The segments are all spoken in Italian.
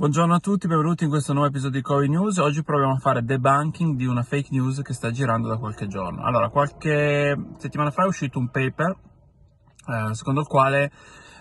Buongiorno a tutti, benvenuti in questo nuovo episodio di Covid News. Oggi proviamo a fare debunking di una fake news che sta girando da qualche giorno. Allora, qualche settimana fa è uscito un paper eh, secondo il quale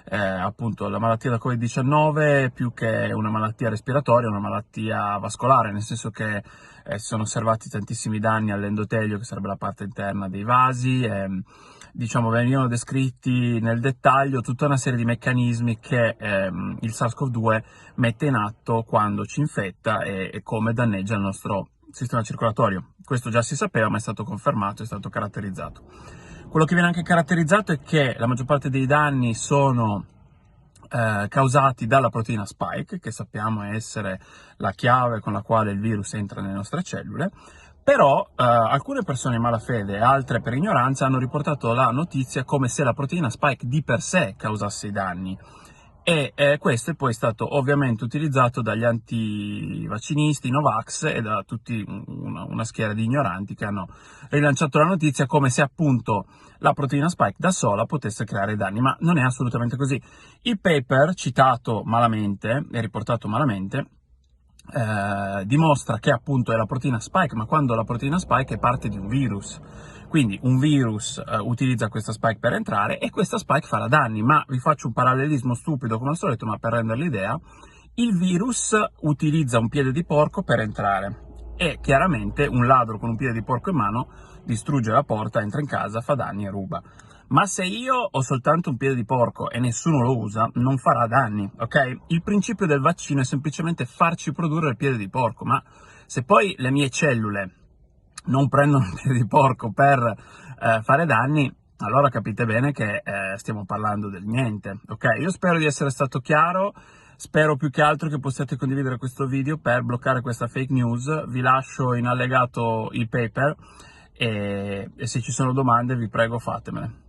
eh, appunto la malattia da Covid-19 più che una malattia respiratoria è una malattia vascolare, nel senso che eh, si sono osservati tantissimi danni all'endotelio, che sarebbe la parte interna dei vasi, e, diciamo venivano descritti nel dettaglio tutta una serie di meccanismi che ehm, il SARS-CoV-2 mette in atto quando ci infetta e, e come danneggia il nostro sistema circolatorio. Questo già si sapeva, ma è stato confermato, è stato caratterizzato. Quello che viene anche caratterizzato è che la maggior parte dei danni sono eh, causati dalla proteina spike, che sappiamo essere la chiave con la quale il virus entra nelle nostre cellule, però eh, alcune persone in malafede e altre per ignoranza hanno riportato la notizia come se la proteina spike di per sé causasse i danni e eh, questo è poi stato ovviamente utilizzato dagli antivaccinisti, Novax e da tutta una, una, schiera di ignoranti che hanno rilanciato la notizia come se appunto la proteina spike da sola potesse creare danni, ma non è assolutamente così. Il paper citato malamente e riportato malamente eh, dimostra che appunto è la proteina spike, ma quando la proteina spike è parte di un virus. Quindi un virus uh, utilizza questa spike per entrare e questa spike farà danni, ma vi faccio un parallelismo stupido come al solito, ma per rendere l'idea, il virus utilizza un piede di porco per entrare e chiaramente un ladro con un piede di porco in mano distrugge la porta, entra in casa, fa danni e ruba. Ma se io ho soltanto un piede di porco e nessuno lo usa, non farà danni, ok? Il principio del vaccino è semplicemente farci produrre il piede di porco, ma se poi le mie cellule non prendono il piede di porco per eh, fare danni, allora capite bene che eh, stiamo parlando del niente, ok? Io spero di essere stato chiaro, spero più che altro che possiate condividere questo video per bloccare questa fake news, vi lascio in allegato il paper e, e se ci sono domande vi prego fatemele.